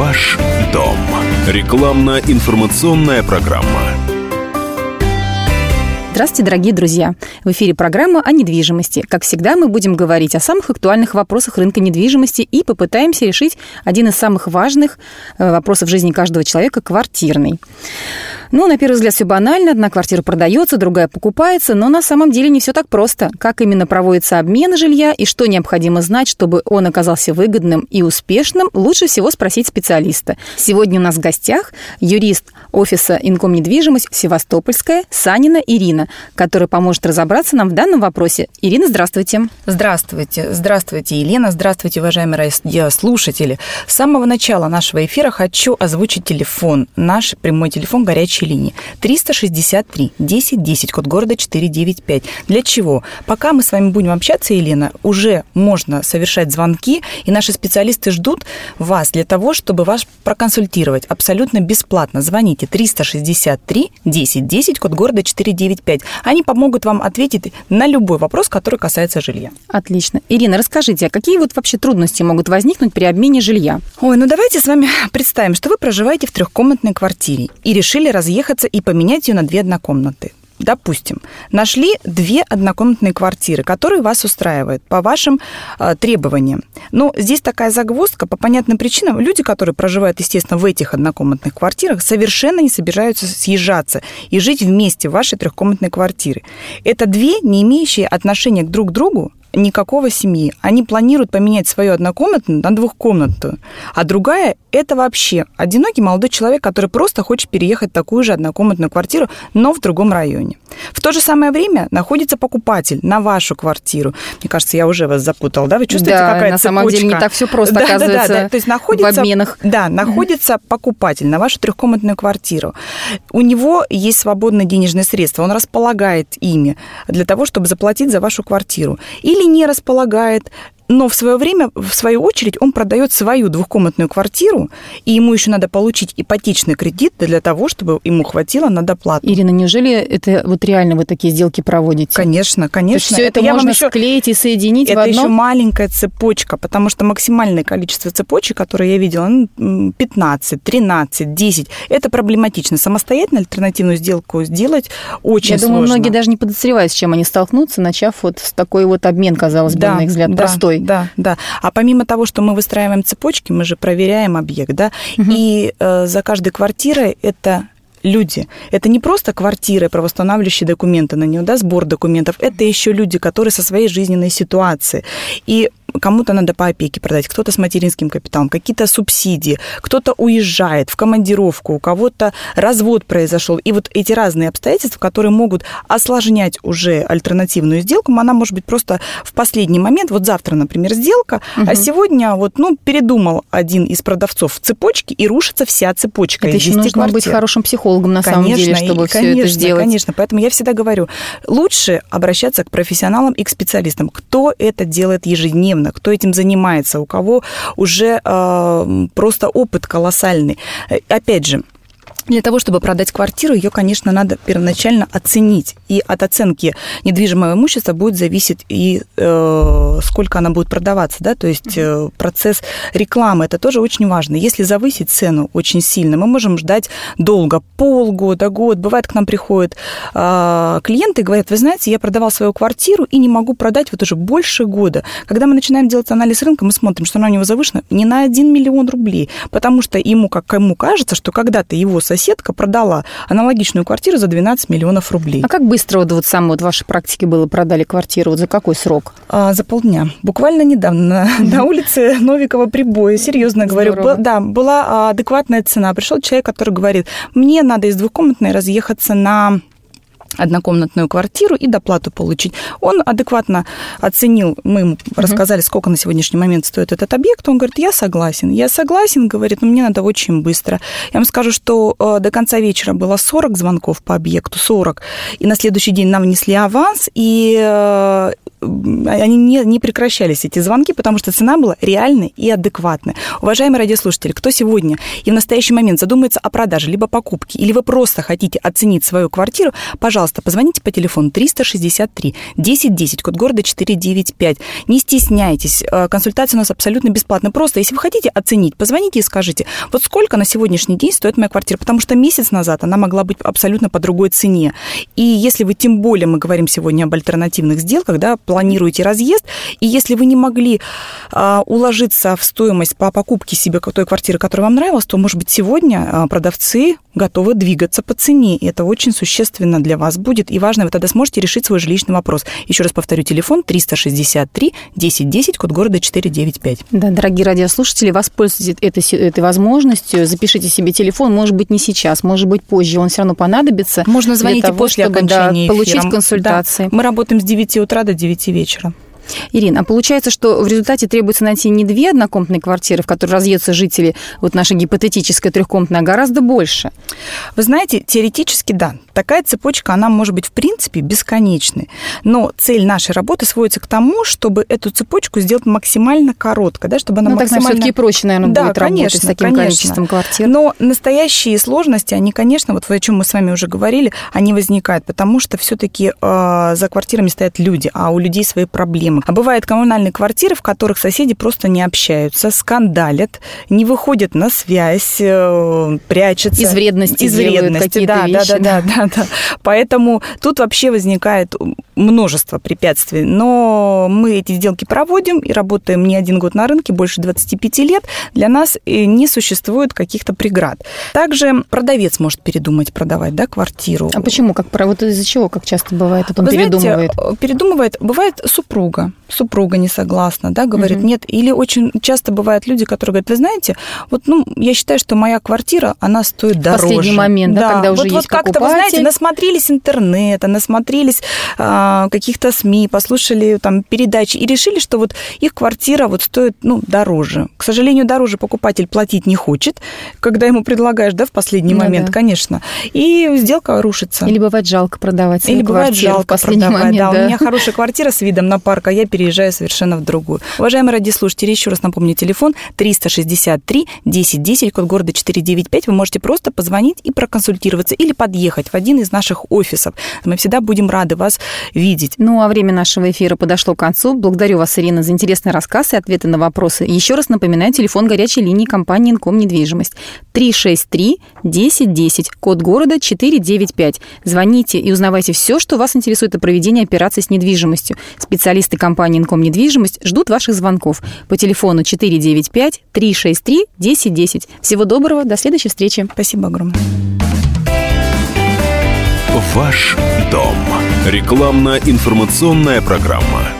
Ваш дом. Рекламно-информационная программа. Здравствуйте, дорогие друзья! В эфире программа о недвижимости. Как всегда, мы будем говорить о самых актуальных вопросах рынка недвижимости и попытаемся решить один из самых важных э, вопросов жизни каждого человека – квартирный. Ну, на первый взгляд, все банально. Одна квартира продается, другая покупается, но на самом деле не все так просто. Как именно проводится обмен жилья и что необходимо знать, чтобы он оказался выгодным и успешным, лучше всего спросить специалиста. Сегодня у нас в гостях юрист офиса «Инком недвижимость» Севастопольская Санина Ирина, которая поможет разобраться нам в данном вопросе. Ирина, здравствуйте. Здравствуйте. Здравствуйте, Елена. Здравствуйте, уважаемые радиослушатели. С самого начала нашего эфира хочу озвучить телефон. Наш прямой телефон горячей линии 363 10 10, код города 495. Для чего? Пока мы с вами будем общаться, Елена, уже можно совершать звонки, и наши специалисты ждут вас для того, чтобы вас проконсультировать абсолютно бесплатно. Звоните 363 10 10, код города 495. Они помогут вам ответить на любой вопрос, который касается жилья. Отлично. Ирина, расскажите, а какие вот вообще трудности могут возникнуть при обмене жилья? Ой, ну давайте с вами представим, что вы проживаете в трехкомнатной квартире и решили разъехаться и поменять ее на две однокомнаты. Допустим, нашли две однокомнатные квартиры, которые вас устраивают по вашим э, требованиям. Но здесь такая загвоздка по понятным причинам. Люди, которые проживают, естественно, в этих однокомнатных квартирах, совершенно не собираются съезжаться и жить вместе в вашей трехкомнатной квартире. Это две, не имеющие отношения к друг другу, никакого семьи. Они планируют поменять свою однокомнатную на двухкомнатную. А другая – это вообще одинокий молодой человек, который просто хочет переехать в такую же однокомнатную квартиру, но в другом районе. В то же самое время находится покупатель на вашу квартиру. Мне кажется, я уже вас запутал, да? Вы чувствуете, да, какая на цепочка? самом деле не так все просто, да, оказывается, да, да, да. То есть находится, в обменах. Да, находится покупатель на вашу трехкомнатную квартиру. У него есть свободные денежные средства, он располагает ими для того, чтобы заплатить за вашу квартиру. Или не располагает, но в свое время, в свою очередь, он продает свою двухкомнатную квартиру, и ему еще надо получить ипотечный кредит для того, чтобы ему хватило на доплату. Ирина, неужели это вот реально вы такие сделки проводите? Конечно, конечно. все это, это можно еще... склеить и соединить это в одно? еще маленькая цепочка, потому что максимальное количество цепочек, которые я видела, 15, 13, 10, это проблематично. Самостоятельно альтернативную сделку сделать очень я сложно. Я думаю, многие даже не подозревают, с чем они столкнутся, начав вот с такой вот обмен, казалось бы, да, на их взгляд, да. простой да, да. А помимо того, что мы выстраиваем цепочки, мы же проверяем объект, да, угу. и э, за каждой квартирой это люди. Это не просто квартиры, правоустанавливающие документы на нее, да, сбор документов. Это еще люди, которые со своей жизненной ситуацией. И кому-то надо по опеке продать, кто-то с материнским капиталом, какие-то субсидии, кто-то уезжает в командировку, у кого-то развод произошел. И вот эти разные обстоятельства, которые могут осложнять уже альтернативную сделку, она может быть просто в последний момент, вот завтра, например, сделка, угу. а сегодня вот, ну, передумал один из продавцов в цепочке, и рушится вся цепочка. Это еще нужно квартир. быть хорошим психологом на конечно, самом деле, чтобы и, все конечно, это сделать. Конечно, поэтому я всегда говорю, лучше обращаться к профессионалам и к специалистам, кто это делает ежедневно, кто этим занимается, у кого уже э, просто опыт колоссальный. Э, опять же, для того, чтобы продать квартиру, ее, конечно, надо первоначально оценить. И от оценки недвижимого имущества будет зависеть и э, сколько она будет продаваться. Да? То есть э, процесс рекламы, это тоже очень важно. Если завысить цену очень сильно, мы можем ждать долго, полгода, год. Бывает, к нам приходят э, клиенты и говорят, вы знаете, я продавал свою квартиру и не могу продать вот уже больше года. Когда мы начинаем делать анализ рынка, мы смотрим, что она у него завышена не на 1 миллион рублей, потому что ему, как кому кажется, что когда-то его сосед соседка продала аналогичную квартиру за 12 миллионов рублей. А как быстро вот, вот самой вот вашей практике было продали квартиру? Вот за какой срок? А, за полдня. Буквально недавно на, улице Новикова прибоя. Серьезно говорю. Да, была адекватная цена. Пришел человек, который говорит, мне надо из двухкомнатной разъехаться на однокомнатную квартиру и доплату получить. Он адекватно оценил, мы ему uh-huh. рассказали, сколько на сегодняшний момент стоит этот объект, он говорит, я согласен. Я согласен, говорит, но мне надо очень быстро. Я вам скажу, что э, до конца вечера было 40 звонков по объекту, 40, и на следующий день нам внесли аванс, и э, они не, не прекращались, эти звонки, потому что цена была реальной и адекватной. Уважаемые радиослушатели, кто сегодня и в настоящий момент задумается о продаже, либо покупке, или вы просто хотите оценить свою квартиру, пожалуйста, позвоните по телефону 363 1010, код города 495. Не стесняйтесь, э, консультация у нас абсолютно бесплатная. Просто, если вы хотите оценить, позвоните и скажите, вот сколько на сегодняшний день стоит моя квартира, потому что месяц назад она могла быть абсолютно по другой цене. И если вы, тем более, мы говорим сегодня об альтернативных сделках, да, планируете разъезд, и если вы не могли а, уложиться в стоимость по покупке себе той квартиры, которая вам нравилась, то, может быть, сегодня а, продавцы готовы двигаться по цене. И это очень существенно для вас будет. И важно, вы тогда сможете решить свой жилищный вопрос. Еще раз повторю, телефон 363 1010, код города 495. Да, дорогие радиослушатели, воспользуйтесь этой, этой возможностью. Запишите себе телефон, может быть, не сейчас, может быть, позже. Он все равно понадобится. Можно звонить того, после чтобы, окончания да, получить консультации. Да. Мы работаем с 9 утра до 9 вечера. Ирина, а получается, что в результате требуется найти не две однокомнатные квартиры, в которые разъедутся жители, вот наша гипотетическая трехкомнатная, а гораздо больше? Вы знаете, теоретически да. Такая цепочка, она может быть в принципе бесконечной. Но цель нашей работы сводится к тому, чтобы эту цепочку сделать максимально короткой, да, чтобы она ну, максимально... так все-таки проще, наверное, да, будет конечно, работать с таким конечно. количеством квартир. Но настоящие сложности, они, конечно, вот о чем мы с вами уже говорили, они возникают, потому что все-таки э, за квартирами стоят люди, а у людей свои проблемы. А бывают коммунальные квартиры, в которых соседи просто не общаются, скандалят, не выходят на связь, э, прячутся. Из вредности Из вредности, да, вещи, да, да, да, да, да. Поэтому тут вообще возникает множество препятствий. Но мы эти сделки проводим и работаем не один год на рынке, больше 25 лет. Для нас э, не существует каких-то преград. Также продавец может передумать продавать да, квартиру. А почему? Как, вот из-за чего, как часто бывает, это он Вы передумывает? Знаете, передумывает. Бывает супруга супруга не согласна, да, говорит угу. нет. Или очень часто бывают люди, которые говорят, вы знаете, вот, ну, я считаю, что моя квартира, она стоит дороже. Последний момент, да, да когда уже вот, есть вот как-то, вы знаете, насмотрелись интернета, насмотрелись а, каких-то СМИ, послушали там передачи и решили, что вот их квартира вот стоит, ну, дороже. К сожалению, дороже покупатель платить не хочет, когда ему предлагаешь, да, в последний ну, момент, да. конечно. И сделка рушится. Или бывает жалко продавать Или бывает жалко продавать, момент, да. да. У меня хорошая квартира с видом на парк, а я переезжаю совершенно в другую. Уважаемые радиослушатели, еще раз напомню, телефон 363 1010, код города 495. Вы можете просто позвонить и проконсультироваться или подъехать в один из наших офисов. Мы всегда будем рады вас видеть. Ну, а время нашего эфира подошло к концу. Благодарю вас, Ирина, за интересный рассказ и ответы на вопросы. Еще раз напоминаю, телефон горячей линии компании «Инком недвижимость» 363 1010, код города 495. Звоните и узнавайте все, что вас интересует о проведении операций с недвижимостью. Специалисты компании «Инком недвижимость» ждут ваших звонков по телефону 495-363-1010. Всего доброго, до следующей встречи. Спасибо огромное. Ваш дом. Рекламно-информационная программа.